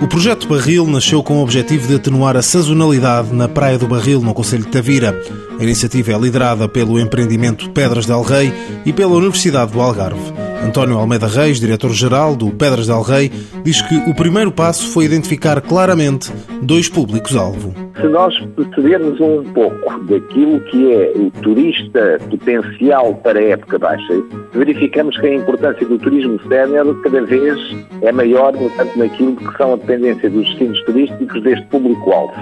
O projeto Barril nasceu com o objetivo de atenuar a sazonalidade na Praia do Barril, no Conselho de Tavira. A iniciativa é liderada pelo empreendimento Pedras del Rei e pela Universidade do Algarve. António Almeida Reis, diretor-geral do Pedras del Rei, diz que o primeiro passo foi identificar claramente dois públicos-alvo. Se nós percebermos um pouco daquilo que é o turista potencial para a época baixa, verificamos que a importância do turismo sénior cada vez é maior, portanto, naquilo que são a dependência dos destinos turísticos deste público-alvo.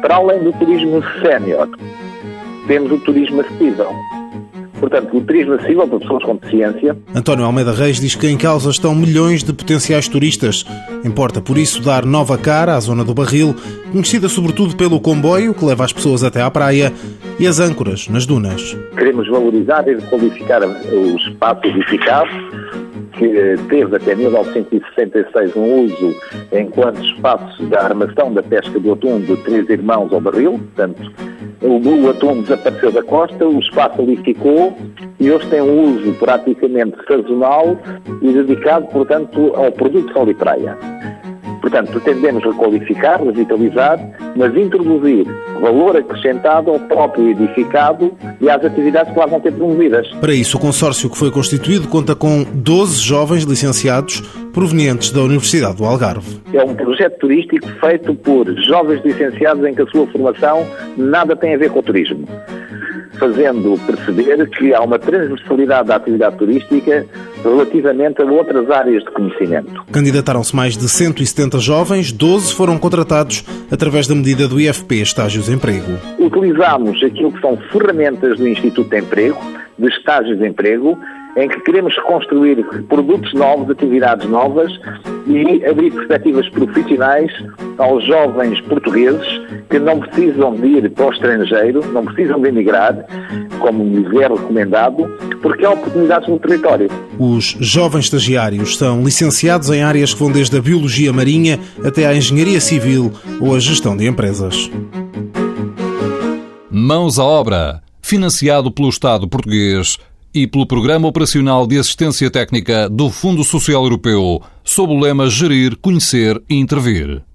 Para além do turismo sénior, temos o turismo acessível Portanto, o turismo acessível para pessoas com deficiência. António Almeida Reis diz que em causa estão milhões de potenciais turistas. Importa, por isso, dar nova cara à zona do Barril, conhecida sobretudo pelo comboio que leva as pessoas até à praia e as âncoras nas dunas. Queremos valorizar e qualificar o espaço edificado que teve até 1966 um uso enquanto espaço da armação da pesca do atum de Três Irmãos ao Barril, portanto o, o atum desapareceu da costa, o espaço ali ficou e hoje tem um uso praticamente sazonal e dedicado, portanto, ao produto sol e praia. Portanto, pretendemos requalificar, revitalizar, mas introduzir valor acrescentado ao próprio edificado e às atividades que lá vão ter promovidas. Para isso, o consórcio que foi constituído conta com 12 jovens licenciados provenientes da Universidade do Algarve. É um projeto turístico feito por jovens licenciados em que a sua formação nada tem a ver com o turismo fazendo perceber que há uma transversalidade da atividade turística relativamente a outras áreas de conhecimento. Candidataram-se mais de 170 jovens, 12 foram contratados através da medida do IFP Estágios de Emprego. Utilizamos aquilo que são ferramentas do Instituto de Emprego, de estágios de emprego, em que queremos construir produtos novos, atividades novas e abrir perspectivas profissionais aos jovens portugueses que não precisam de ir para o estrangeiro, não precisam de emigrar, como lhes é recomendado, porque há oportunidades no território. Os jovens estagiários são licenciados em áreas que vão desde a biologia marinha até à engenharia civil ou a gestão de empresas. Mãos à obra, financiado pelo Estado português e pelo Programa Operacional de Assistência Técnica do Fundo Social Europeu, sob o lema Gerir, Conhecer e Intervir.